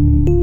you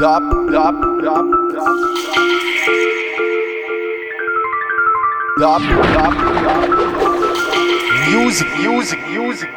Dop, dop, dop, dop. Dop, dop, dop. Music, music, music,